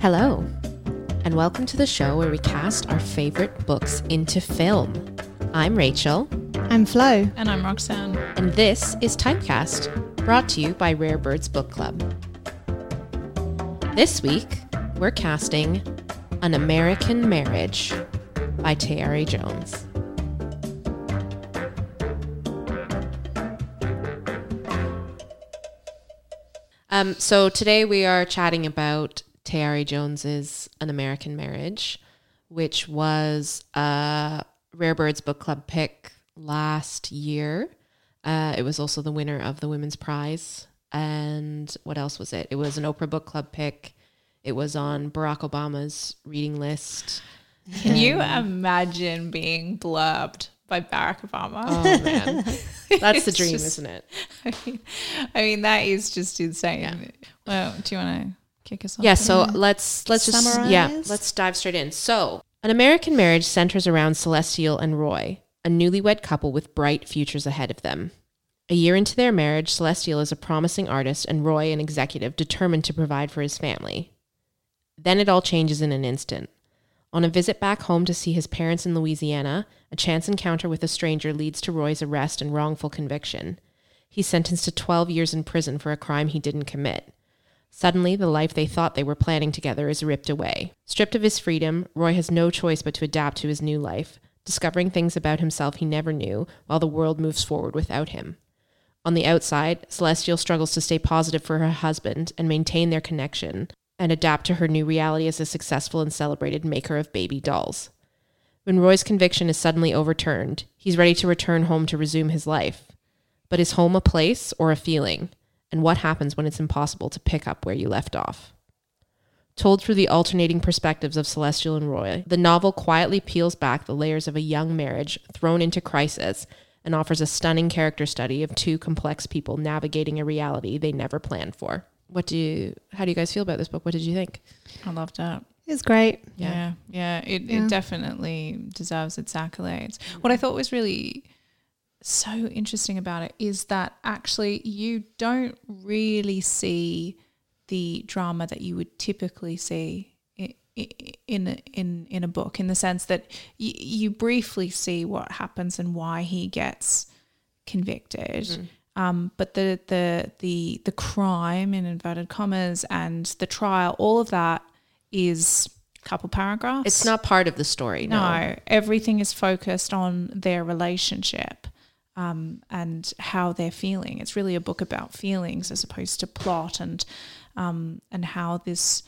Hello, and welcome to the show where we cast our favorite books into film. I'm Rachel, I'm Flo. And I'm Roxanne. and this is Typecast, brought to you by Rare Birds Book Club. This week, we're casting An American Marriage by Tayari Jones. Um, so today we are chatting about Tayari Jones's An American Marriage, which was a Rare Birds Book Club pick last year. Uh, it was also the winner of the Women's Prize. And what else was it? It was an Oprah Book Club pick. It was on Barack Obama's reading list. Can you imagine being blurbed by Barack Obama? Oh man, that's the dream, just- isn't it? I, mean, I mean, that is just insane. Yeah. Well, do you want to kick us off? Yeah, so let's let's just yeah, let's dive straight in. So, an American marriage centers around Celestial and Roy, a newlywed couple with bright futures ahead of them. A year into their marriage, Celestial is a promising artist and Roy an executive determined to provide for his family. Then it all changes in an instant. On a visit back home to see his parents in Louisiana, a chance encounter with a stranger leads to Roy's arrest and wrongful conviction. He's sentenced to 12 years in prison for a crime he didn't commit. Suddenly, the life they thought they were planning together is ripped away. Stripped of his freedom, Roy has no choice but to adapt to his new life, discovering things about himself he never knew while the world moves forward without him. On the outside, Celestial struggles to stay positive for her husband and maintain their connection and adapt to her new reality as a successful and celebrated maker of baby dolls. When Roy's conviction is suddenly overturned, he's ready to return home to resume his life. But is home a place or a feeling? And what happens when it's impossible to pick up where you left off? Told through the alternating perspectives of Celestial and Roy, the novel quietly peels back the layers of a young marriage thrown into crisis and offers a stunning character study of two complex people navigating a reality they never planned for. What do you, how do you guys feel about this book? What did you think? I loved it. It's great. Yeah, yeah, it, Yeah. it definitely deserves its accolades. Mm. What I thought was really so interesting about it is that actually you don't really see the drama that you would typically see in a, in in a book in the sense that y- you briefly see what happens and why he gets convicted. Um, but the the the the crime in inverted commas and the trial, all of that is a couple paragraphs. It's not part of the story. No. No, everything is focused on their relationship um, and how they're feeling. It's really a book about feelings as opposed to plot and um, and how this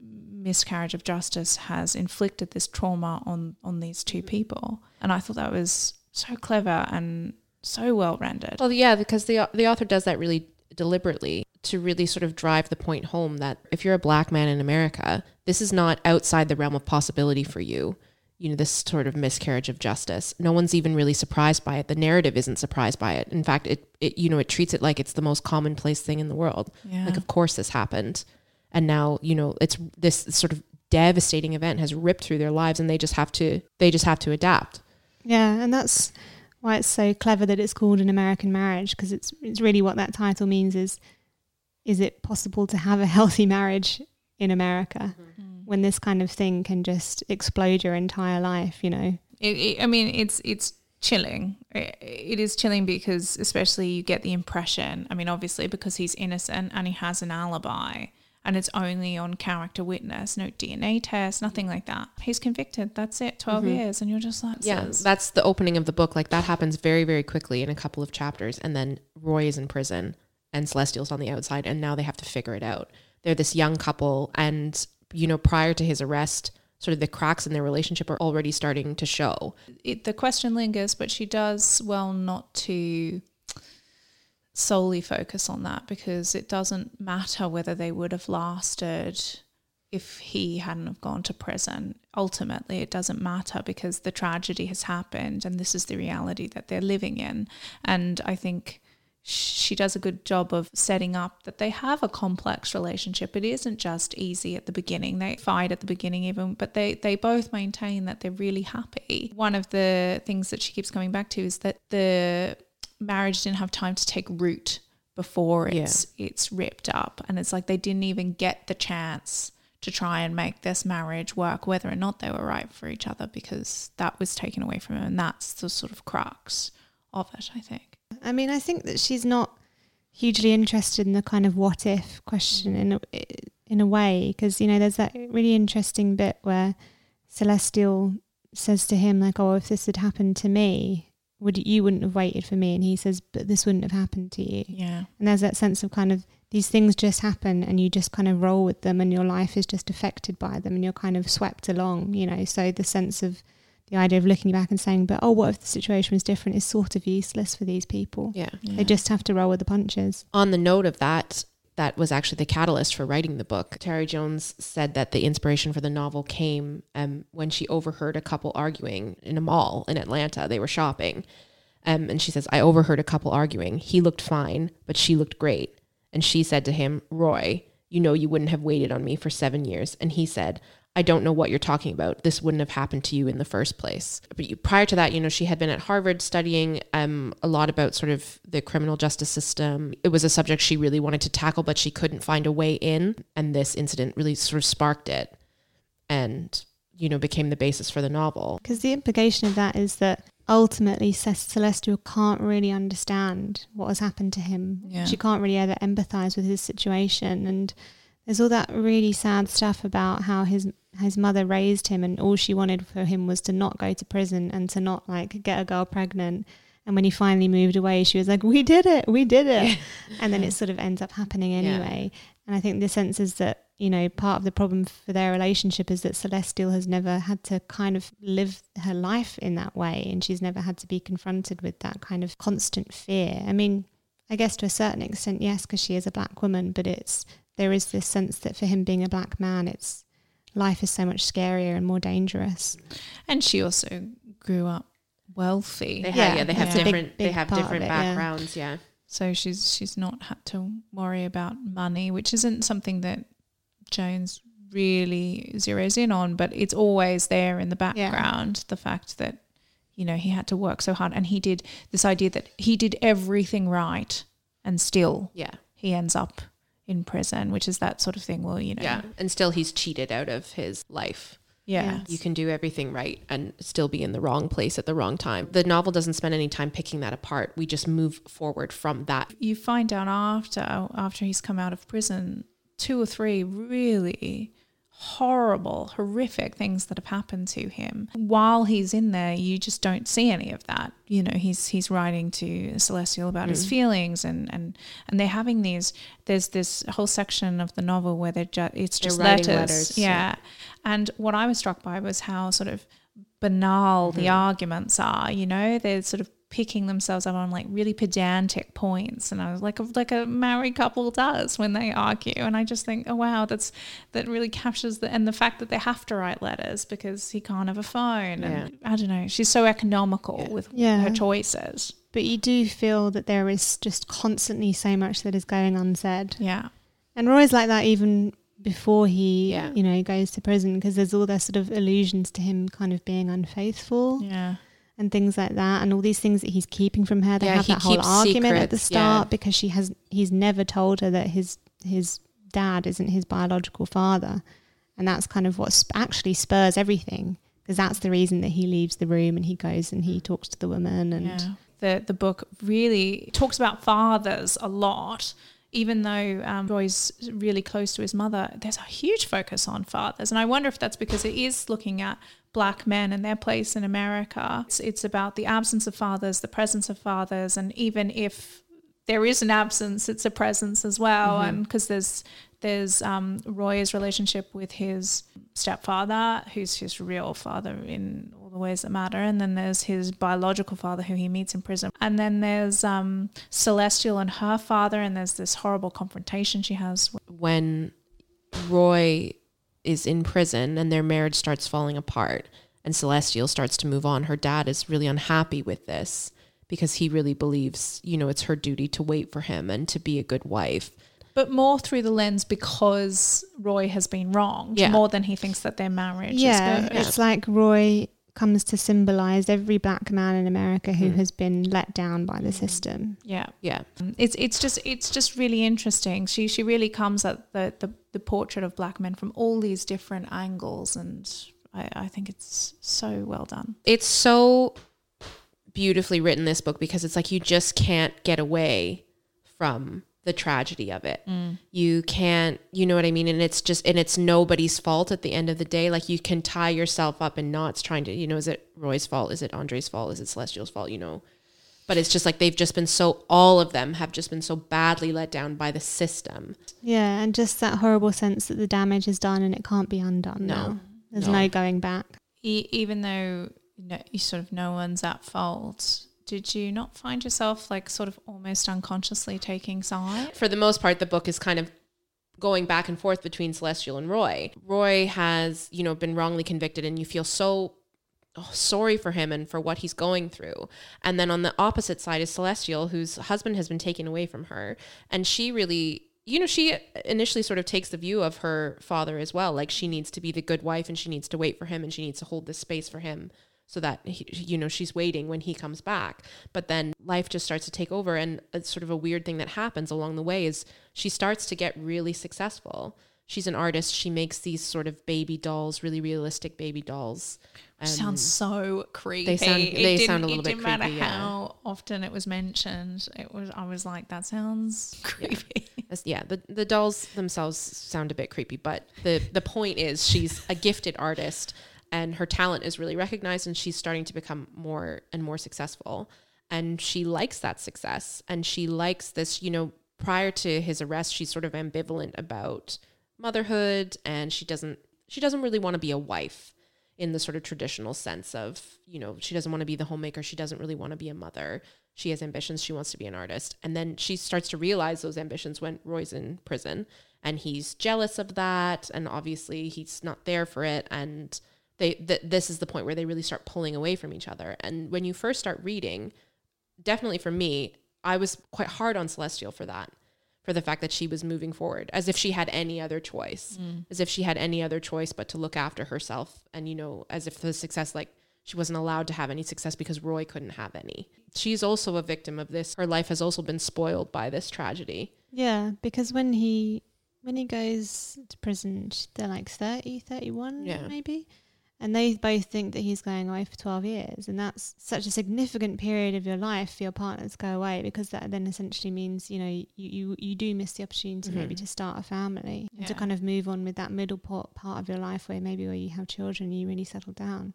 miscarriage of justice has inflicted this trauma on on these two people. And I thought that was so clever and so well rendered. Well, yeah, because the the author does that really deliberately to really sort of drive the point home that if you're a black man in America, this is not outside the realm of possibility for you. You know, this sort of miscarriage of justice. No one's even really surprised by it. The narrative isn't surprised by it. In fact, it, it you know, it treats it like it's the most commonplace thing in the world. Yeah. Like, of course this happened. And now, you know, it's this sort of devastating event has ripped through their lives and they just have to they just have to adapt. Yeah, and that's why it's so clever that it's called an American marriage because it's it's really what that title means is is it possible to have a healthy marriage in America mm-hmm. When this kind of thing can just explode your entire life, you know? It, it, I mean, it's it's chilling. It, it is chilling because, especially, you get the impression. I mean, obviously, because he's innocent and he has an alibi, and it's only on character witness, no DNA test, nothing like that. He's convicted. That's it. 12 mm-hmm. years, and you're just like, Yeah, "Sis." that's the opening of the book. Like that happens very, very quickly in a couple of chapters, and then Roy is in prison and Celestial's on the outside, and now they have to figure it out. They're this young couple, and you know, prior to his arrest, sort of the cracks in their relationship are already starting to show. it, the question lingers, but she does well not to solely focus on that because it doesn't matter whether they would have lasted if he hadn't have gone to prison. Ultimately, it doesn't matter because the tragedy has happened and this is the reality that they're living in. And I think she does a good job of setting up that they have a complex relationship. It isn't just easy at the beginning. They fight at the beginning even, but they they both maintain that they're really happy. One of the things that she keeps coming back to is that the marriage didn't have time to take root before it's it's ripped up and it's like they didn't even get the chance to try and make this marriage work, whether or not they were right for each other, because that was taken away from them And that's the sort of crux of it, I think. I mean, I think that she's not hugely interested in the kind of what if question in a, in a way because you know there's that really interesting bit where Celestial says to him like, "Oh, if this had happened to me, would you wouldn't have waited for me?" And he says, "But this wouldn't have happened to you." Yeah. And there's that sense of kind of these things just happen and you just kind of roll with them and your life is just affected by them and you're kind of swept along, you know. So the sense of the idea of looking back and saying, but oh, what if the situation was different is sort of useless for these people. Yeah. yeah. They just have to roll with the punches. On the note of that, that was actually the catalyst for writing the book. Tayari Jones said that the inspiration for the novel came um, when she overheard a couple arguing in a mall in Atlanta. They were shopping. Um, and she says, I overheard a couple arguing. He looked fine, but she looked great. And she said to him, Roy, you know you wouldn't have waited on me for seven years. And he said, I don't know what you're talking about. This wouldn't have happened to you in the first place. But you, prior to that, you know, she had been at Harvard studying um, a lot about sort of the criminal justice system. It was a subject she really wanted to tackle, but she couldn't find a way in. And this incident really sort of sparked it and, you know, became the basis for the novel. Because the implication of that is that ultimately Celestial can't really understand what has happened to him. Yeah. She can't really ever empathize with his situation. And there's all that really sad stuff about how his his mother raised him and all she wanted for him was to not go to prison and to not like get a girl pregnant. And when he finally moved away, she was like, We did it, we did it. and then it sort of ends up happening anyway. And I think the sense is that, you know, part of the problem for their relationship is that Celestial has never had to kind of live her life in that way. And she's never had to be confronted with that kind of constant fear. I mean, I guess to a certain extent, yes, because she is a black woman, but it's, there is this sense that for him being a black man, it's, life is so much scarier and more dangerous. And she also grew up wealthy. They have, Yeah, yeah, they have that's a big- different, they have different it, yeah. backgrounds. Yeah. So she's she's not had to worry about money, which isn't something that Jones really zeroes in on, but it's always there in the background. The fact that you know he had to work so hard, and he did this idea that he did everything right, and still Yeah. he ends up in prison, which is that sort of thing. Well, you know, Yeah. And still he's cheated out of his life. yeah, Yeah. You can do everything right and still be in the wrong place at the wrong time. The novel doesn't spend any time picking that apart. We just move forward from that. you find out after after he's come out of prison two or three really horrible horrific things that have happened to him. While he's in there you just don't see any of that. You know he's he's writing to celestial about his mm. feelings and and and they're having these there's this whole section of the novel where they're just it's They're just letters, letters, yeah. yeah. and what i was struck by was how sort of banal the mm. arguments are you know? They're sort of picking themselves up on like really pedantic points. And I was like a, like a married couple does when they argue. And I just think oh wow that's that really captures the and the fact that they have to write letters because he can't have a phone. And I don't know she's so economical with Yeah. her choices. But you do feel that there is just constantly so much that is going unsaid. yeah. And Roy's like that even before he, Yeah. you know, goes to prison because there's all those sort of allusions to him kind of being unfaithful. Yeah and things like that, and all these things that he's keeping from her. They Yeah, have he that whole keeps argument at the start yeah. because she has he's never told her that his his dad isn't his biological father, and that's kind of what sp- actually spurs everything because that's the reason that he leaves the room and he goes and he talks to the woman and yeah. The the book really talks about fathers a lot. Even though um, Roy's really close to his mother, there's a huge focus on fathers, and I wonder if that's because it is looking at black men and their place in America. It's, it's about the absence of fathers, the presence of fathers, and even if there is an absence, it's a presence as well. And because there's there's um, Roy's relationship with his stepfather, who's his real father in the ways that matter, and then there's his biological father, who he meets in prison, and then there's um, Celestial and her father, and there's this horrible confrontation she has. when Roy is in prison and their marriage starts falling apart and Celestial starts to move on, her dad is really unhappy with this because he really believes, you know, it's her duty to wait for him and to be a good wife. But more through the lens because Roy has been wronged, Yeah. more than he thinks that their marriage yeah, is good. it's like Roy comes to symbolize every black man in America who Mm. has been let down by the system. Yeah. Yeah. Um, It's it's just it's just really interesting. She she really comes at the the, the portrait of black men from all these different angles, and I, I think it's so well done. It's so beautifully written, this book, because it's like you just can't get away from the tragedy of it. Mm. You can't, you know what I mean? And it's just, and it's nobody's fault at the end of the day. Like you can tie yourself up in knots trying to, you know, is it Roy's fault? Is it Andre's fault? Is it Celestial's fault? You know? But it's just like they've just been so, all of them have just been so badly let down by the system. Yeah, and just that horrible sense that the damage is done and it can't be undone No. now. There's No. no going back. E- even though no, you sort of no one's at fault, did you not find yourself like sort of almost unconsciously taking side? for the most part, the book is kind of going back and forth between Celestial and Roy. Roy has, you know, been wrongly convicted, and you feel so oh, sorry for him and for what he's going through. And then on the opposite side is Celestial, whose husband has been taken away from her, and she really. You know, she initially sort of takes the view of her father as well. Like she needs to be the good wife and she needs to wait for him and she needs to hold this space for him so that he, you know she's waiting when he comes back but then life just starts to take over and it's sort of a weird thing that happens along the way is she starts to get really successful she's an artist she makes these sort of baby dolls really realistic baby dolls Um, Sounds so creepy. they sound- they sound a little it bit didn't matter creepy, yeah. how often it was mentioned. It was. I was like, that sounds creepy. As- yeah the, the dolls themselves sound a bit creepy but the the point is she's a gifted artist and her talent is really recognized and she's starting to become more and more successful. And she likes that success and she likes this you know prior to his arrest she's sort of ambivalent about motherhood and she doesn't she doesn't really want to be a wife in the sort of traditional sense of you know she doesn't want to be the homemaker she doesn't really want to be a mother. She has ambitions she wants to be an artist. And then she starts to realize those ambitions when roy's in prison and he's jealous of that and obviously he's not there for it and they th- this is the point where they really start pulling away from each other. And when you first start reading definitely for me i was quite hard on celestial for that for the fact that she was moving forward as if she had any other choice mm. as if she had any other choice but to look after herself and you know as if the success like she wasn't allowed to have any success because roy couldn't have any. She's also a victim of this. Her life has also been spoiled by this tragedy. Yeah, because when he when he goes to prison, they're like 30, 31 Yeah. maybe. And they both think that he's going away for 12 years. And that's such a significant period of your life for your partner to go away because that then essentially means, you know, you, you, you do miss the opportunity maybe Mhm. to start a family and to kind of move on with that middle part, part of your life where maybe where you have children, you really settle down.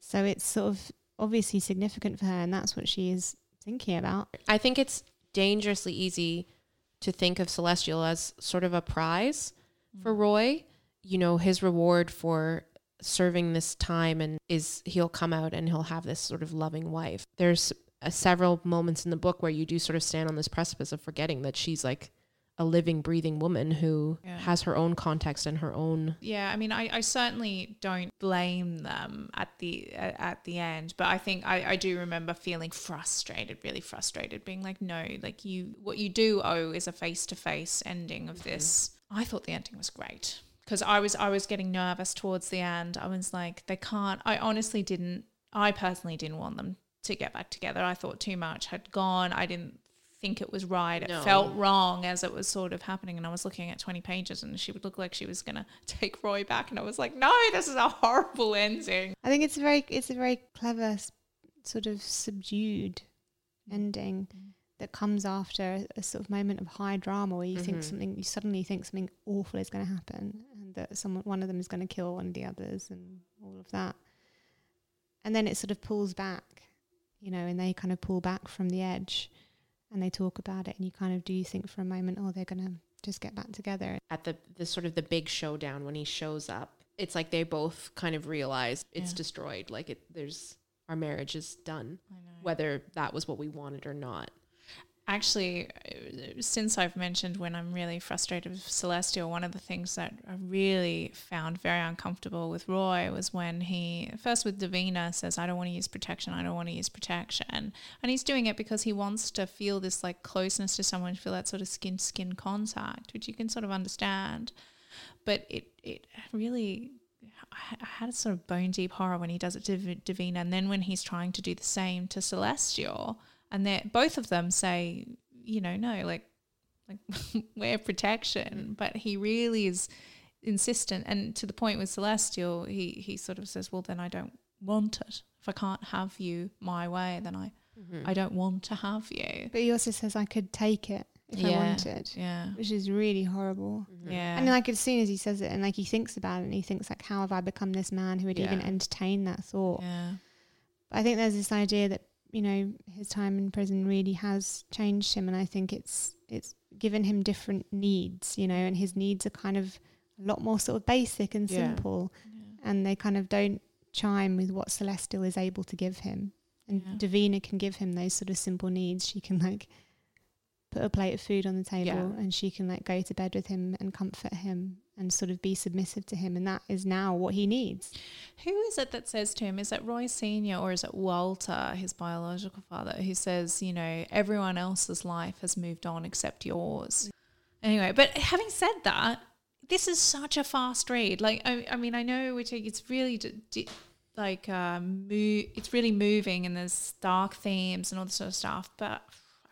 So it's sort of obviously significant for her. And that's what she is thinking about. I think it's dangerously easy to think of Celestial as sort of a prize for Roy. You know, his reward for serving this time and is he'll come out and he'll have this sort of loving wife. There's uh, several moments in the book where you do sort of stand on this precipice of forgetting that she's like a living, breathing woman who Yeah. has her own context and her own. Yeah, I mean, I, I certainly don't blame them at the at, at the end, but I think I, I do remember feeling frustrated, really frustrated, being like, no, like you, what you do owe is a face to face ending of this. I thought the ending was great because I was I was getting nervous towards the end. I was like, they can't. I honestly didn't. I personally didn't want them to get back together. I thought too much had gone. I didn't think it was right. It No. felt wrong as it was sort of happening. And I was looking at 20 pages and she would look like she was going to take Roy back. And I was like, no, this is a horrible ending. I think it's a very it's a very clever sort of subdued ending mm. That comes after a, sort of moment of high drama where you think Mhm. something you suddenly think something awful is going to happen and that someone one of them is going to kill one of the others and all of that. And then it sort of pulls back, you know, and they kind of pull back from the edge and they talk about it and you kind of do think for a moment, oh, they're going to just get back together. At the, the sort of the big showdown when he shows up, it's like they both kind of realize it's Yeah. destroyed. Like it, there's our marriage is done, whether that was what we wanted or not. Actually, since I've mentioned when I'm really frustrated with Celestial, one of the things that I really found very uncomfortable with Roy was when he, first with Davina, says, I don't want to use protection, I don't want to use protection. And he's doing it because he wants to feel this like closeness to someone, feel that sort of skin skin contact, which you can sort of understand. But it, it really I had a sort of bone deep horror when he does it to Davina, and then when he's trying to do the same to Celestial, and they both of them say, you know, no, like, like wear protection, but he really is insistent, and to the point with Celestial, he he sort of says, well, then I don't want it. If I can't have you my way, then I Mm-hmm. I don't want to have you. But he also says I could take it if I wanted, Yeah, which is really horrible. yeah, And like as soon as he says it, and like he thinks about it, and he thinks like, how have I become this man who would even entertain that thought? yeah, But I think there's this idea that you know his time in prison really has changed him, and I think it's it's given him different needs, you know, and his needs are kind of a lot more sort of basic and Yeah. simple, and they kind of don't chime with what Celestial is able to give him. And Yeah. Davina can give him those sort of simple needs. She can like put a plate of food on the table, Yeah. and she can like go to bed with him and comfort him and sort of be submissive to him, and that is now what he needs. Who is it that says to him, is it Roy Sr. or is it Walter, his biological father, who says, you know, everyone else's life has moved on except yours? Anyway, but having said that, this is such a fast read. Like, I, I mean, I know take it's really d- d- like um, mo- it's really moving and there's dark themes and all this sort of stuff. But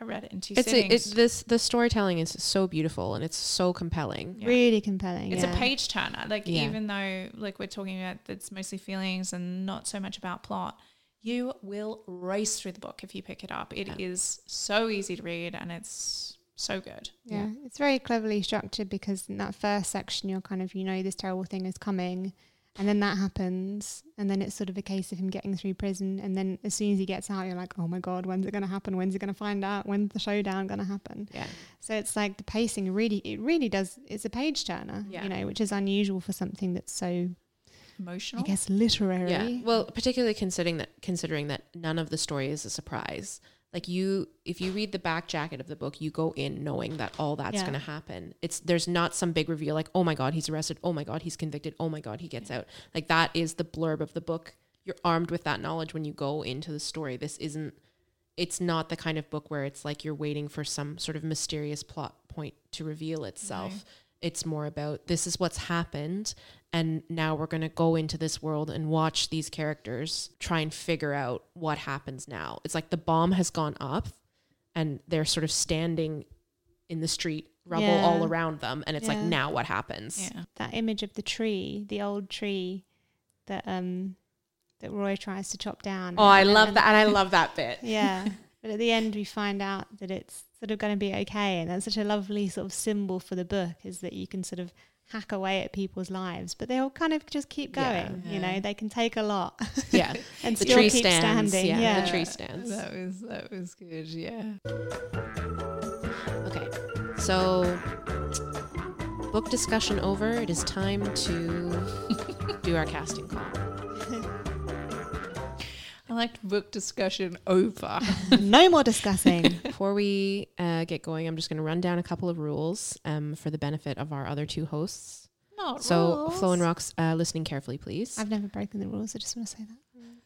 I read it in two It's a, sittings. it's this the storytelling is so beautiful and it's so compelling. Yeah. Really compelling. It's yeah. a page turner. Like Yeah. even though like we're talking about it's mostly feelings and not so much about plot, you will race through the book if you pick it up. It is Yeah. so easy to read and it's so good. Yeah, it's very cleverly structured because in that first section, you're kind of, you know, this terrible thing is coming. And then that happens. And then it's sort of a case of him getting through prison. And then as soon as he gets out, you're like, oh my God, when's it going to happen? When's he going to find out? When's the showdown going to happen? Yeah. So it's like the pacing really, it really does, it's a page turner, Yeah. you know, which is unusual for something that's so, Emotional. I guess, literary. Yeah. Well, particularly considering that considering that none of the story is a surprise. Like you if you read the back jacket of the book, you go in knowing that all that's Yeah. going to happen. It's there's not some big reveal like, "Oh my god, he's arrested. Oh my god, he's convicted. Oh my god, he gets out." Like that is the blurb of the book. You're armed with that knowledge when you go into the story. This isn't it's not the kind of book where it's like you're waiting for some sort of mysterious plot point to reveal itself. Right. It's more about this is what's happened and now we're going to go into this world and watch these characters try and figure out what happens now. It's like the bomb has gone up and they're sort of standing in the street, rubble Yeah. all around them and it's like now what happens? Yeah. That image of the tree, the old tree that, um, that Roy tries to chop down. Oh, I love and- that and I love that bit. Yeah. but at the end, we find out that it's sort of going to be okay. And that's such a lovely sort of symbol for the book is that you can sort of hack away at people's lives, but they'll kind of just keep Yeah. going. You know, they can take a lot Yeah. and The still tree keep stands. standing. Yeah, Yeah. the tree stands. That was that was good. Yeah. Okay. So book discussion over. It is time to do our casting call. I liked book discussion over. no more discussing. Before we uh, get going, I'm just going to run down a couple of rules um, for the benefit of our other two hosts. Not So, rules. Flo and Rocks, uh, listening carefully, please. I've never broken the rules. I just want to say that.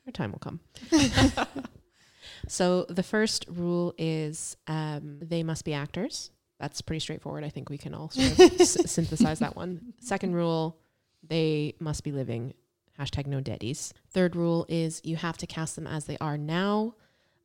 Your time will come. so, the first rule is um, they must be actors. That's pretty straightforward. I think we can all sort of s- synthesize that one. Second rule, they must be living. Hashtag no daddies. Third rule is you have to cast them as they are now,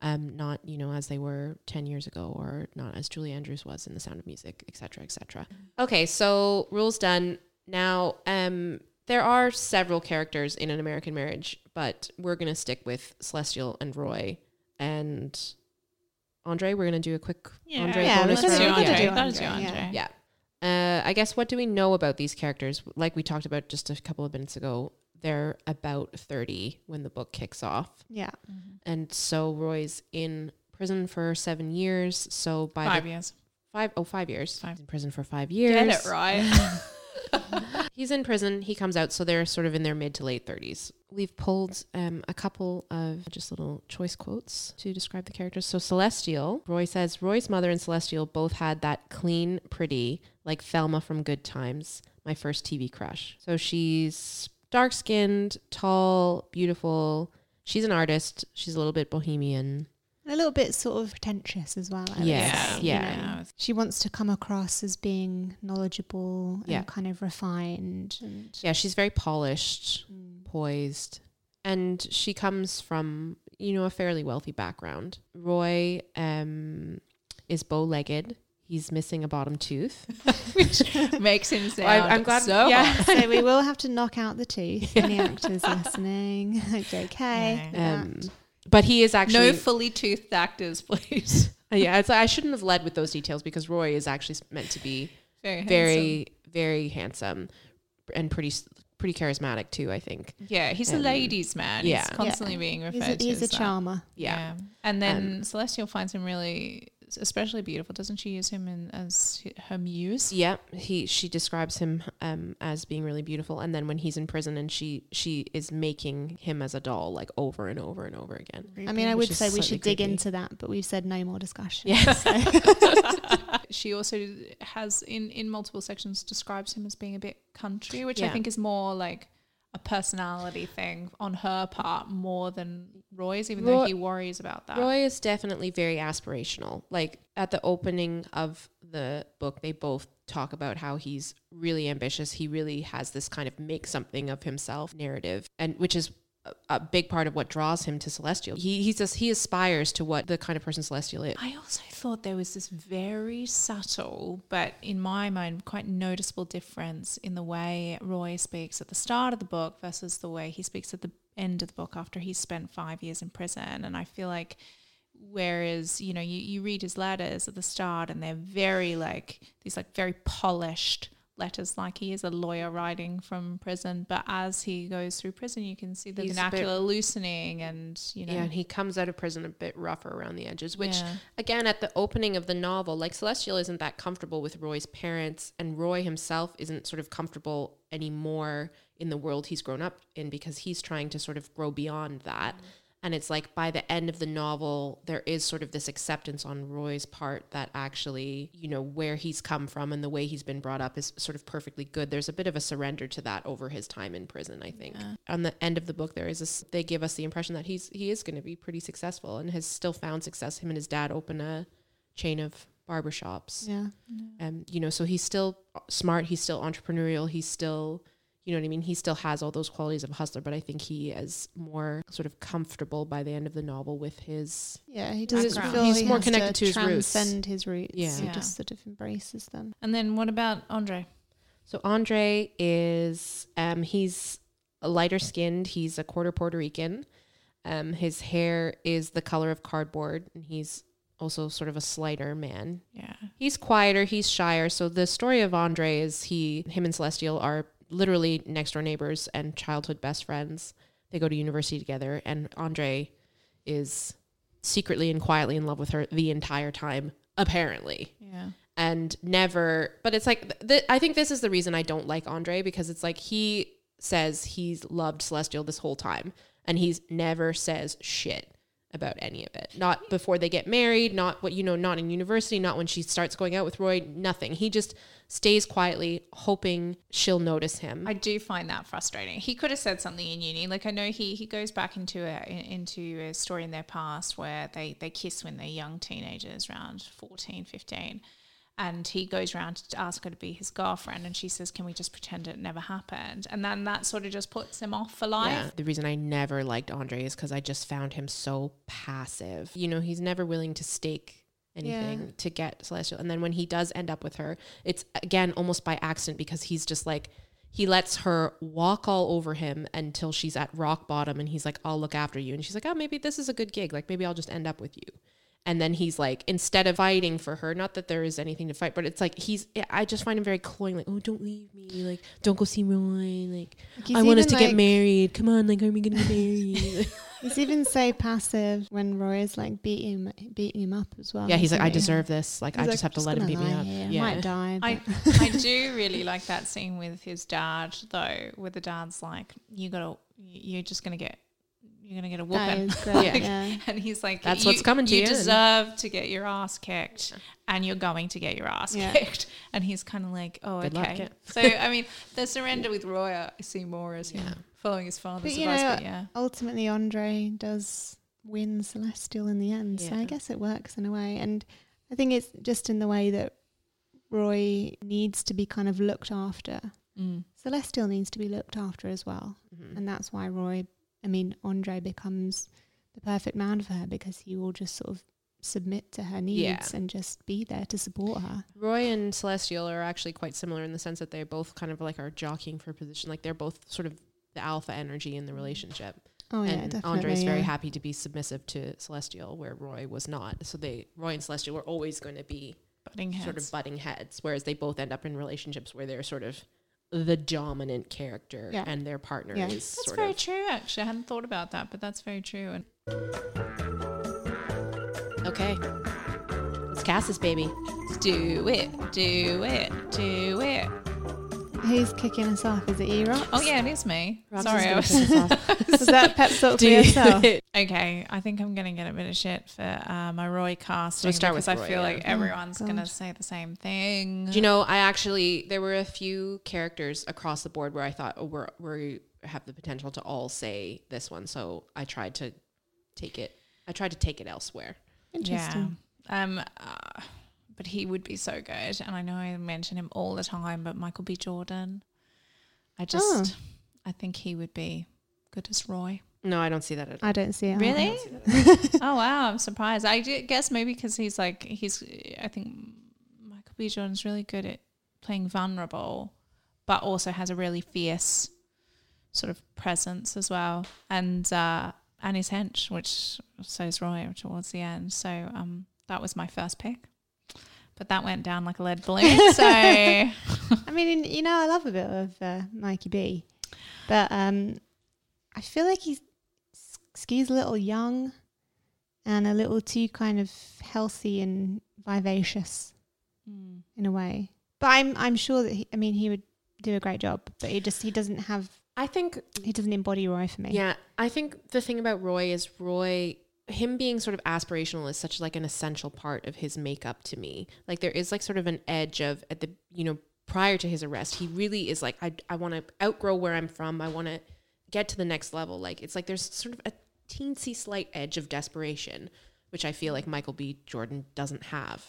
um, not you know as they were ten years ago, or not as Julie Andrews was in The Sound of Music, etc., etc. Okay, so rules done. Now, um, there are several characters in an American Marriage, but we're gonna stick with Celestial and Roy and Andre. We're gonna do a quick Yeah, Andre Yeah, bonus let's let's do do round. Andre. Andre. Do Andre, Andre. Yeah. Uh, I guess what do we know about these characters? Like we talked about just a couple of minutes ago, they're about 30 when the book kicks off. Yeah. Mhm. And so Roy's in prison for seven years. So by Five the years. five, oh, five years. Five. In prison for five years. Get it right. He's in prison. He comes out. So they're sort of in their mid to late 30s. We've pulled um, a couple of just little choice quotes to describe the characters. So Celestial, Roy says, Roy's mother and Celestial both had that clean, pretty, like Thelma from Good Times, my first TV crush. So she's dark skinned, tall, beautiful. She's an artist. She's a little bit bohemian. A little bit sort of pretentious as well. I would Yes, say, yeah. you know. She wants to come across as being knowledgeable Yeah. and kind of refined. And Yeah, she's very polished, Mm. poised, and she comes from you know a fairly wealthy background. Roy um, is bow-legged. He's missing a bottom tooth. Which makes him sound I- I'm glad- so yeah. so we will have to knock out the tooth. Any actors listening? okay. Yeah. Um, but he is actually no fully toothed actors, please. yeah. It's I shouldn't have led with those details because Roy is actually meant to be Very, handsome. very very handsome and pretty pretty charismatic too. I think. Yeah, he's a Um, ladies' man. yeah. He's constantly Yeah. being He's referred a, to he's a as that. charmer. Yeah. And then Celestial finds him really especially beautiful. Doesn't she use him in, as her muse? Yeah, he she describes him um, as being really beautiful, and then when he's in prison, and she she is making him as a doll like over and over and over again. I mean, I would say we slightly should dig creepy. into that, but we've said no more discussion. Yes. she also has in in multiple sections describes him as being a bit country, which I think is more like a personality thing on her part more than Roy's, even though he worries about that. Roy is definitely very aspirational. Like at the opening of the book, they both talk about how he's really ambitious. He really has this kind of make something of himself narrative, and which is a, big part of what draws him to Celestial. He he's just, he aspires to what the kind of person Celestial is. I also thought there was this very subtle, but in my mind, quite noticeable difference in the way Roy speaks at the start of the book versus the way he speaks at the end of the book after he's spent five years in prison. And I feel like, whereas, you know, you, you read his letters at the start and they're very like, these like very polished letters, like he is a lawyer writing from prison. But as he goes through prison, you can see the He's a bit- vernacular loosening and, you know. Yeah, and he comes out of prison a bit rougher around the edges, which Yeah. again at the opening of the novel, like Celestial isn't that comfortable with Roy's parents, and Roy himself isn't sort of comfortable anymore in the world he's grown up in because he's trying to sort of grow beyond that. Mm. And it's like by the end of the novel, there is sort of this acceptance on Roy's part that actually, you know, where he's come from and the way he's been brought up is sort of perfectly good. There's a bit of a surrender to that over his time in prison, I think. On the end of the book, there is this, they give us the impression that he's he is going to be pretty successful and has still found success. Him and his dad open a chain of barbershops. Yeah. Um, you know, so he's still smart, he's still entrepreneurial, he's still, you know what I mean? He still has all those qualities of a hustler, but I think he is more sort of comfortable by the end of the novel with his Yeah, he doesn't Background. feel He's he more has connected to to his roots. transcend his roots. Yeah. he just sort of embraces them. And then what about Andre? So Andre is um he's lighter skinned, he's a quarter Puerto Rican. Um his hair is the color of cardboard and he's also sort of a slighter man. Yeah. He's quieter, he's shyer. So the story of Andre is he him and Celestial are literally next door neighbors and childhood best friends. They go to university together and Andre is secretly and quietly in love with her the entire time apparently Yeah. and never but it's like th- i think this is the reason i don't like andre because it's like he says he's loved celestial this whole time and he's never says shit about any of it not before they get married not what you know not in university not when she starts going out with roy nothing he just stays quietly hoping she'll notice him I do find that frustrating. He could have said something in uni. Like I know he he goes back into a into a story in their past where they they kiss when they're young teenagers around 14, 15. And he goes around to ask her to be his girlfriend, and she says, "Can we just pretend it never happened?" And then that sort of just puts him off for life. Yeah. The reason I never liked Andre is because I just found him so passive. You know, he's never willing to stake anything Yeah. to get Celestial. And then when he does end up with her, it's again almost by accident because he's just like, he lets her walk all over him until she's at rock bottom and he's like, I'll look after you. And she's like, oh, maybe this is a good gig. Like, maybe I'll just end up with you. And then he's like, instead of fighting for her, not that there is anything to fight, but it's like he's. I just find him very cloying. Like, oh, don't leave me. Like, don't go see Roy. Like, He's I want us even, to get married. Come on, like, are we gonna get married? He's even so passive when Roy is like beating him, beating him up as well. yeah, he's like, I he? deserve this. Like, He's I like, just have to let him beat me up. here. I Yeah, might die. I I do really like that scene with his dad though, where the dad's like, "You gotta, you're just gonna get, you're gonna get a that whooping." is great. Yeah. yeah. And he's like, That's what's coming to you. you." deserve to get your ass kicked, and you're going to get your ass Yeah. kicked." And he's kind of like, "Oh, Good okay." yeah. so I mean, the surrender with Roy, I see more as him Yeah. following his father's But, you advice. know, but yeah, Ultimately, Andre does win Celestial in the end. So I guess it works in a way. And I think it's just in the way that Roy needs to be kind of looked after. Mm. Celestial needs to be looked after as well. Mhm. And that's why Roy, I mean, Andre becomes the perfect man for her because he will just sort of submit to her needs Yeah. and just be there to support her. Roy and Celestial are actually quite similar in the sense that they both kind of like are jockeying for position. Like they're both sort of the alpha energy in the relationship. Oh, yeah, and definitely. Andre's very happy to be submissive to Celestial, where Roy was not. So they Roy and Celestial were always going to be Butting heads. sort of butting heads, whereas they both end up in relationships where they're sort of the dominant character Yeah. and their partner Yeah. is That's sort very of true. Actually, I hadn't thought about that, but that's very true. And okay. Let's cast this baby. Let's do it, do it, do it. Who's kicking us off? Is it E-Rock? Oh yeah, it is me. Roxy's Sorry, I was. piss. Was that pep talk for Do yourself? Okay, I think I'm gonna get a bit of shit for uh, my Roy casting start with because I feel yeah. like everyone's Oh, gonna say the same thing. Do you know, I actually there were a few characters across the board where I thought, oh, we're we have the potential to all say this one. So I tried to take it. I tried to take it elsewhere. Interesting. Yeah. Um, uh, but he would be so good, and I know I mention him all the time. But Michael B. Jordan, I just, I think he would be good as Roy. No, I don't see that at all. I don't see it. Really? oh wow, I'm surprised. I ju- guess maybe because he's like he's. I think Michael B. Jordan's really good at playing vulnerable, but also has a really fierce sort of presence as well, and uh, and his hench, which so's Roy towards the end. So um, that was my first pick, but that went down like a lead balloon. So I mean, you know, I love a bit of uh, Mikey B, but um, I feel like he's skews a little young and a little too kind of healthy and vivacious Mm. in a way. But I'm I'm sure that he, I mean he would do a great job, but he just he doesn't have I think he doesn't embody Roy for me. Yeah, I think the thing about Roy is Roy him being sort of aspirational is such like an essential part of his makeup to me. Like there is like sort of an edge of at the you know prior to his arrest, he really is like I I want to outgrow where I'm from. I want to get to the next level. Like it's like there's sort of a teensy slight edge of desperation, which I feel like Michael B. Jordan doesn't have.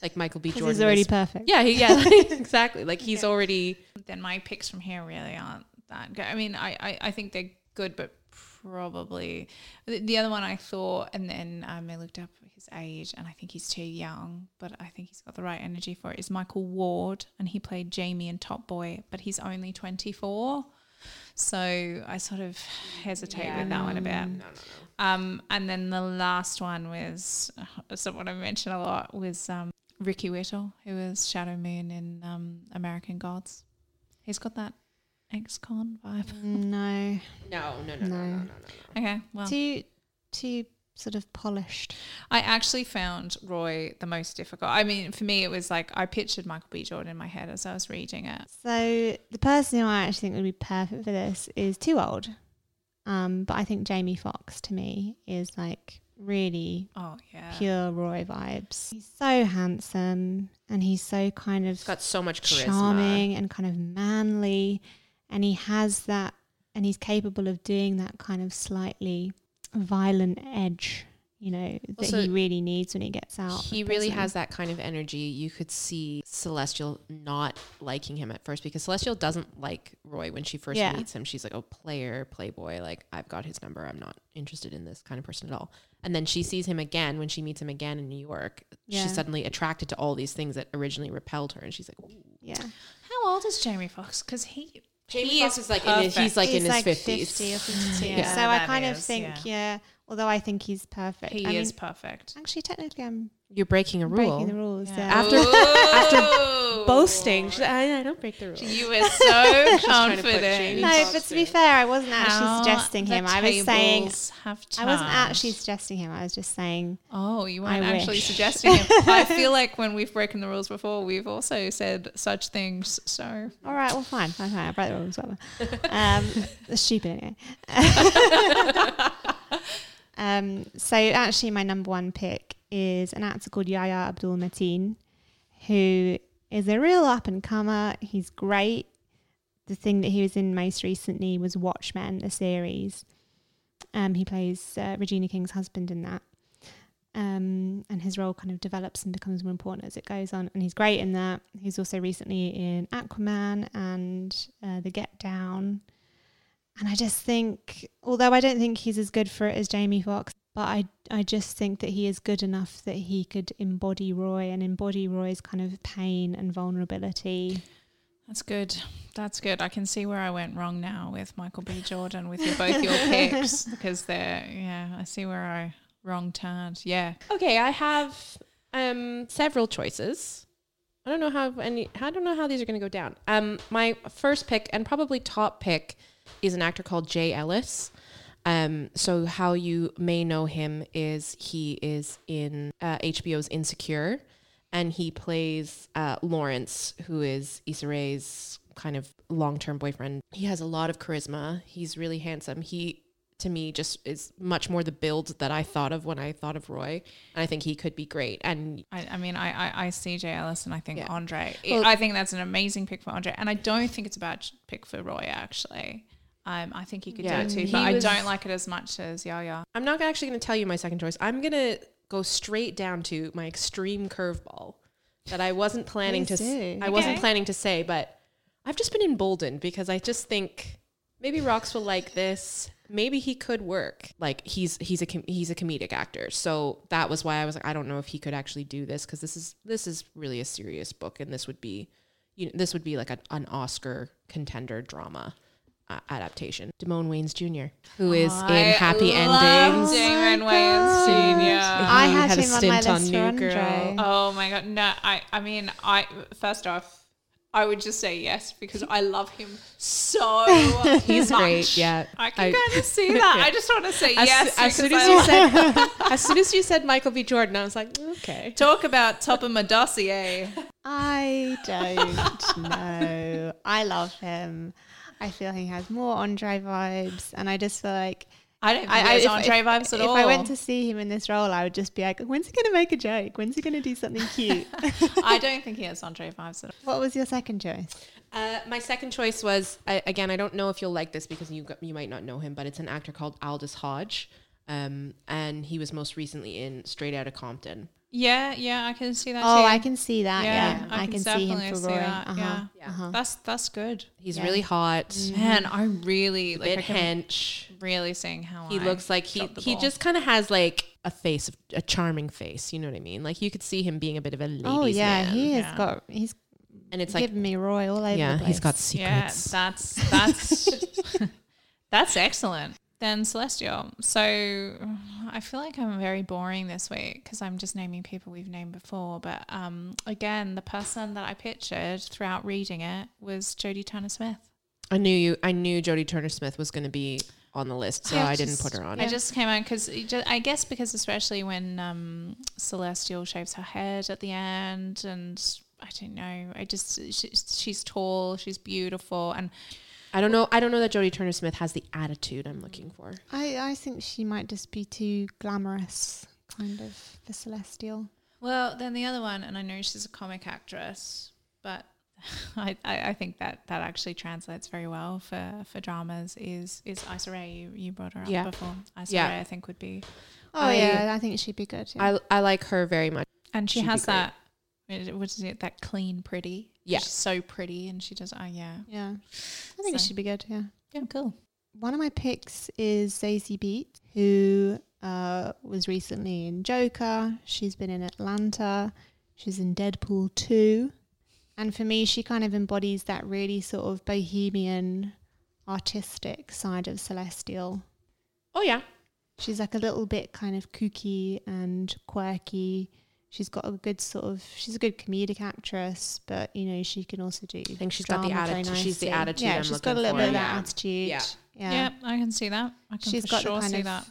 Like Michael B. Jordan he's already is- perfect. yeah, he, yeah, like, exactly. Like he's already then my picks from here really aren't that good. I mean, I, I, I think they're good, but probably the, the other one I thought, and then um, I looked up his age, and I think he's too young, but I think he's got the right energy for it. Is Michael Ward, and he played Jamie in Top Boy, but he's only twenty four. So I sort of hesitate with that one a bit. no, no, no. Um, and then the last one was someone I mentioned a lot was um, Ricky Whittle, who was Shadow Moon in um, American Gods. He's got that ex-con vibe. No, No, no, no, no, no, No. no, no, no. Okay, well, too too sort of polished. I actually found Roy the most difficult. I mean, for me, it was like I pictured Michael B. Jordan in my head as I was reading it. So the person who I actually think would be perfect for this is too old. Um, but I think Jamie Foxx to me is like really Oh yeah, pure Roy vibes. He's so handsome and he's so kind of He's got so much charisma. charming and kind of manly and he has that and he's capable of doing that kind of slightly violent edge, you know, that Also, he really needs when he gets out. He really prison. has that kind of energy. You could see Celestial not liking him at first because Celestial doesn't like Roy when she first Yeah. meets him. She's like, "Oh, player, playboy. Like I've got his number. I'm not interested in this kind of person at all." And then she sees him again when she meets him again in New York. Yeah. She's suddenly attracted to all these things that originally repelled her, and she's like, Ooh. Yeah. How old is Jamie Foxx Because he Jamie he Foxx is like in his, he's like in his fifties. 50 or 52. Yeah, so I that kind of is, think, yeah. although I think he's perfect. he I is mean, perfect. actually, technically, I'm You're breaking a rule. breaking the rules. Yeah. After- after Boasting. She's like, I, I don't break the rules. You were so trying to put confident. Jamie no, Foxx but to be fair, I wasn't actually How suggesting him. I was saying, I wasn't actually suggesting him. I was just saying, Oh, you weren't actually wish. suggesting it. I feel like when we've broken the rules before, we've also said such things. So all right, well, fine, fine, fine. I broke the rules, whatever. Um, it's stupid anyway. um, so actually, my number one pick is an actor called Yahya Abdul Mateen, who is a real up and comer. He's great. The thing that he was in most recently was Watchmen, the series. Um, he plays uh, Regina King's husband in that. Um, and his role kind of develops and becomes more important as it goes on. And he's great in that. He's also recently in Aquaman and uh, The Get Down. And I just think, although I don't think he's as good for it as Jamie Foxx, but I, I just think that he is good enough that he could embody Roy and embody Roy's kind of pain and vulnerability. That's good. That's good. I can see where I went wrong now with Michael B. Jordan with your, both your picks because they're yeah. I see where I wrong turned. Yeah. Okay, I have um several choices. I don't know how any. I don't know how these are going to go down. Um, my first pick and probably top pick is an actor called Jay Ellis. Um, so how you may know him is he is in uh, HBO's Insecure, and he plays uh, Lawrence, who is Issa Rae's kind of long-term boyfriend. He has a lot of charisma. He's really handsome. He to me just is much more the build that I thought of when I thought of Roy. And I think he could be great. And I, I mean, I, I, I see Jay Ellis and I think Yeah. Andre. Well- I think that's an amazing pick for Andre. And I don't think it's a bad pick for Roy, actually. Um, I think he could Yeah, do it too, he but I don't like it as much as Yaya. I'm not actually going to tell you my second choice. I'm going to go straight down to my extreme curveball that I wasn't planning to Please s- do. I wasn't planning to say, but I've just been emboldened because I just think maybe Rocks will like this. Maybe he could work. Like he's he's a com- he's a comedic actor, so that was why I was like, I don't know if he could actually do this because this is this is really a serious book, and this would be, you know, this would be like a, an Oscar contender drama uh, adaptation. Damon Wayans Jr., who is in Happy Endings. Damon Oh Wayans Jr. I He had, had a him on my stint on list New for Andre. Girl. Oh my god, no! I I mean, I first off, I would just say yes because I love him so. He's much. great, yeah. I can I- kind of see that. Yeah. I just want to say As, yes as soon as I you said, as soon as you said Michael B. Jordan, I was like, okay. talk about top of my dossier. I don't know. I love him. I feel he has more Andre vibes, and I just feel like I don't think I, I, there's if, Andre if- vibes at if all. I went to see him in this role, I would just be like, "When's he going to make a joke? When's he going to do something cute?" I don't think he has Andre vibes at all. what was your second choice? Uh, my second choice was I, again. I don't know if you'll like this because you you might not know him, but it's an actor called Aldis Hodge, um, and he was most recently in Straight Outta Compton. Yeah, yeah, I can see that. Oh, too. I can see that. Yeah, Yeah, I I, can can, see him definitely for see Roy. that, Uh-huh. yeah. Yeah. Uh-huh. That's that's good. He's Yeah. really hot, Man, I really like. bit I hench. really seeing how He I looks like he he just kind of has like a face a charming face. You know what I mean? Like you could see him being a bit of a ladies' Oh yeah, man. he has Yeah. got. He's and it's like giving me Roy all over. yeah, the he's got place. Yeah, secrets. that's that's that's excellent. Then Celestial. So I feel like I'm very boring this week because I'm just naming people we've named before. But um, again, the person that I pictured throughout reading it was Jodie Turner Smith. I knew you. I knew Jodie Turner Smith was going to be on the list, so I I, didn't put her on. I it. just came on because I guess because especially when um, Celestial shaves her head at the end, and I don't know, I just she, she's tall, she's beautiful, and I don't know. I don't know that Jodie Turner Smith has the attitude I'm looking for. I I think she might just be too glamorous, kind of for Celestial. Well, then the other one, and I know she's a comic actress, but I, I, I think that that actually translates very well for, for dramas. Is is Issa Rae? You, you brought her up Yeah. before. Issa Yeah. Rae, I think would be, Oh I- yeah, I think she'd be good. Yeah. I I like her very much. and she She'd has that. What is it? That clean, pretty. Yeah. she's so pretty, and she does. Oh yeah, yeah, I think it So- should be good. Yeah. yeah, cool. One of my picks is Zazie Beetz, who uh, was recently in Joker. She's been in Atlanta. She's in Deadpool 2. And for me, she kind of embodies that really sort of bohemian, artistic side of Celestial. Oh yeah, She's like a little bit kind of kooky and quirky. She's got a good sort of, she's a good comedic actress, but you know, she can also do. I think she's got the attitude- she's the attitude Yeah, I'm she's got a looking little bit of that yeah. attitude. Yeah. Yeah. Yeah. I can see that. I can She's for got sure the kind see of that.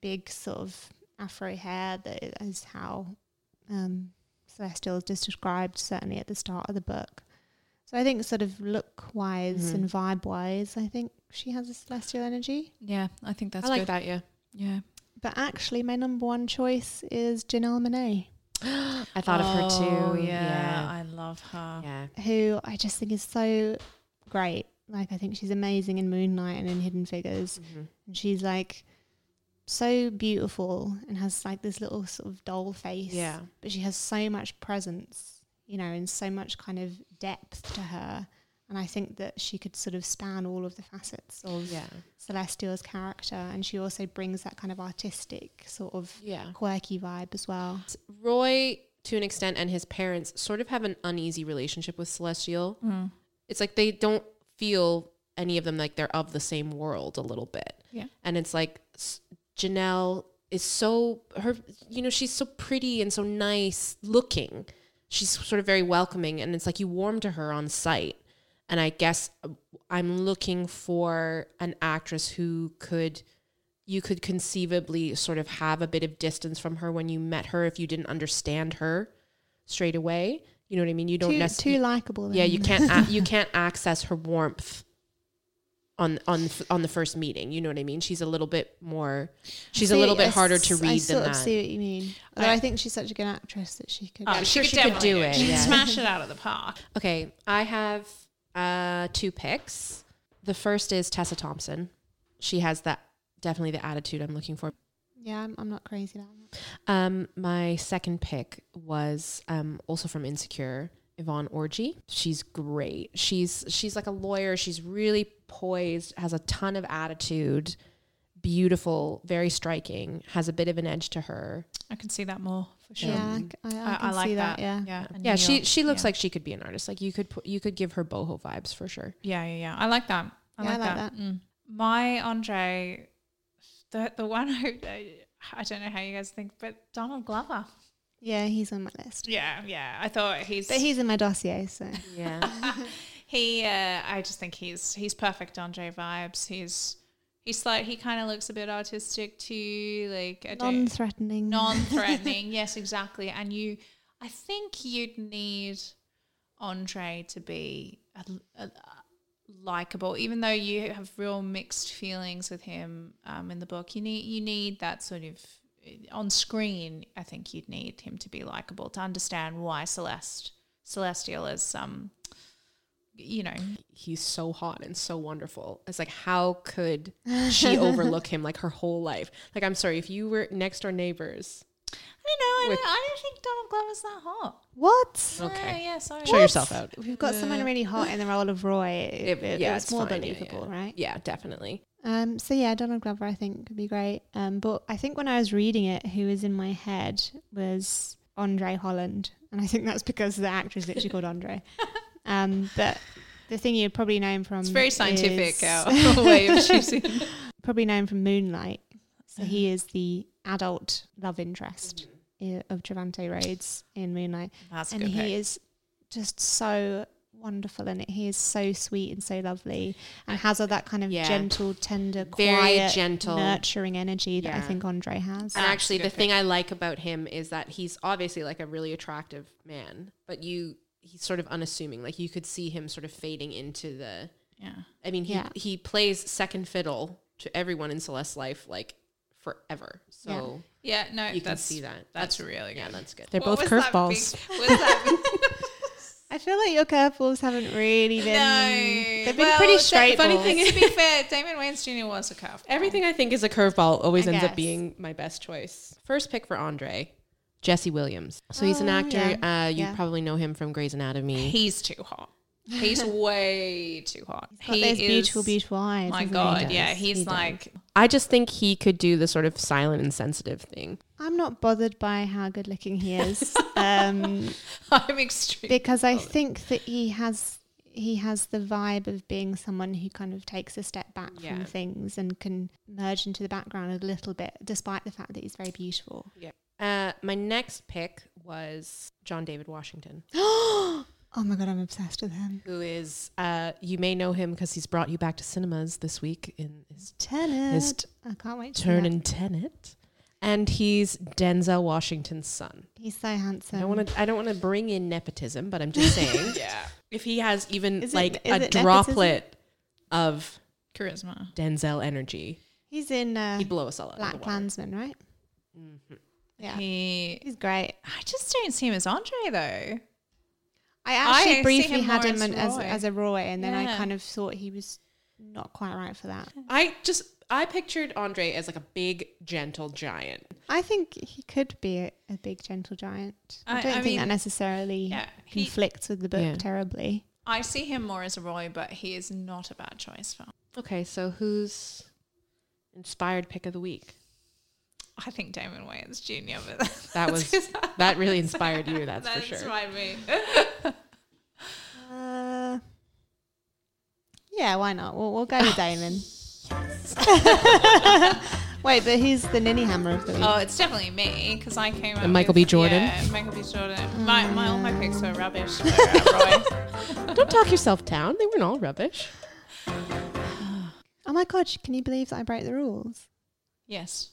big sort of afro hair that is how um, Celestial is described, certainly at the start of the book. So I think, sort of look wise Mhm. and vibe wise, I think she has a celestial energy. Yeah, I think that's I like good. that. Yeah, Yeah. But actually, my number one choice is Janelle Monáe, I thought of her Oh, too. Yeah, I love her. yeah. who I just think is so great. Like, I think she's amazing in Moonlight and in Hidden Figures. Mhm. And she's like so beautiful and has like this little sort of doll face. Yeah. But she has so much presence, you know, and so much kind of depth to her. And I think that she could sort of span all of the facets of Yeah. Celestial's character. And she also brings that kind of artistic, sort of Yeah. quirky vibe as well. Roy, to an extent, and his parents sort of have an uneasy relationship with Celestial. Mm. It's like they don't feel any of them like they're of the same world a little bit. Yeah. And it's like Janelle is so her you know she's so pretty and so nice looking. She's sort of very welcoming and it's like you warm to her on sight. And I guess uh, I'm looking for an actress who could you could conceivably sort of have a bit of distance from her when you met her if you didn't understand her straight away. You know what I mean? You don't Too, necessarily too likable. yeah you can't a- you can't access her warmth on on on the first meeting you know what i mean she's a little bit more she's a little bit I harder s- to I read sort than of that see what you mean. Although I- I, think she's such a good actress that she could. Oh, I'm sure she could do it, She'd yeah. smash it out of the park. okay i have uh two picks the first is tessa thompson she has that definitely the attitude i'm looking for Yeah, I'm, I'm not crazy about that. um my second pick was um also from insecure Yvonne Orji. She's great. She's she's like a lawyer. She's really poised, has a ton of attitude, beautiful, very striking, has a bit of an edge to her. I can see that more for sure. Yeah, I c- I, I I, can I like see that. that. Yeah. yeah. and Yeah, she she looks yeah. like she could be an artist. Like you could put you could give her boho vibes for sure. Yeah, yeah, yeah. I like that. I Yeah, like, like that. Mm. My Andre, the the one I, I don't know how you guys think, but Donald Glover. Yeah, he's on my list. Yeah, yeah. I thought he's But he's in my dossier, so Yeah. he. Uh, I just think he's he's perfect Andre vibes. He's he's like he kind of looks a bit autistic too, like non-threatening. non-threatening. yes, exactly. And you, I think you'd need Andre to be likable, even though you have real mixed feelings with him um, in the book. You need you need that sort of on screen. I think you'd need him to be likable to understand why Celeste Celestial is um, you know, He's so hot and so wonderful. It's like how could she overlook him like her whole life? Like I'm sorry, if you were next door neighbors. I don't know. I, With- don't, I don't think Donald Glover's that hot. What? Okay. Yeah, yeah sorry. Show yourself out. We've got someone really hot in the role of Roy. It, It- it, yeah, it's it's more fine, believable, yeah. right? Yeah, definitely. Um, so yeah, Donald Glover I think could be great. Um, but I think when I was reading it, who was in my head was Andre Holland, and I think that's because the actor is literally called Andre. Um, but the thing you'd probably know him from It's very scientific is- way of choosing. probably known from Moonlight. So he is the adult love interest i- of Trevante Rhodes in Moonlight, That's and good he pick. is just so wonderful in it. He is so sweet and so lovely, and has all that kind of Yeah. gentle, tender, Very quiet, gentle. nurturing energy that I think Andre has. And actually, good the thing I like about him is that he's obviously like a really attractive man, but you he's sort of unassuming. Like you could see him sort of fading into the. Yeah. I mean, he Yeah. he plays second fiddle to everyone in Celeste's life like forever. So Yeah, no, you can see that. That's really yeah, good. that's good. They're What both curveballs. big- what was that I feel like your curveballs haven't really been. no, they've been Well, pretty the straight. Funny thing is, to be fair, Damon Wayans Jr. was a curveball. Everything I think is a curveball always I ends up being my best choice. First pick for Andre, Jesse Williams. So he's an Oh, actor. yeah. Uh, you Yeah. probably know him from Grey's Anatomy. He's too hot. He's way too hot. Got those beautiful, beautiful eyes. My hasn't? God, He yeah, does. he's He does. like I just think he could do the sort of silent and sensitive thing. I'm not bothered by how good looking he is, um, I'm extreme. because I think that he has he has the vibe of being someone who kind of takes a step back Yeah. from things and can merge into the background a little bit, despite the fact that he's very beautiful. Uh, my next pick was John David Washington, oh my god, I'm obsessed with him. who is uh, you may know him because he's brought you back to cinemas this week in his Tenet. his I can't wait to turn that. in Tenet, and he's Denzel Washington's son. He's so handsome. I don't want to. I don't want to bring in nepotism, but I'm just saying, yeah, if he has even Is it- like is a it nepotism? droplet of charisma. Denzel energy, He's in uh, he'd blow us all out. Black of the water. Klansman, right? Mhm. Yeah, He, he's great. I just don't see him as Andre though. I I actually see briefly him had him as as, as a Roy, and then I kind of thought he was not quite right for that. I just I pictured Andre as like a big, gentle giant. I think he could be a, a big gentle giant. I, I- don't I think mean, that necessarily Yeah, he, conflicts with the book Yeah. terribly. I see him more as a Roy, but he is not a bad choice for. Okay, so who's inspired pick of the week? I think Damon Wayans Jr. But That was that really inspired you. That's for sure. inspired me. Uh, yeah, why not? We'll, we'll go with Damon. Wait, but who's the ninny hammer of the week? Oh, it's definitely me because I came up. And Michael with, B. Jordan? Yeah, Michael B. Jordan. My, my all my picks were rubbish. For, uh, Don't talk yourself down. They weren't all rubbish. Oh my god, can you believe that I broke the rules? Yes.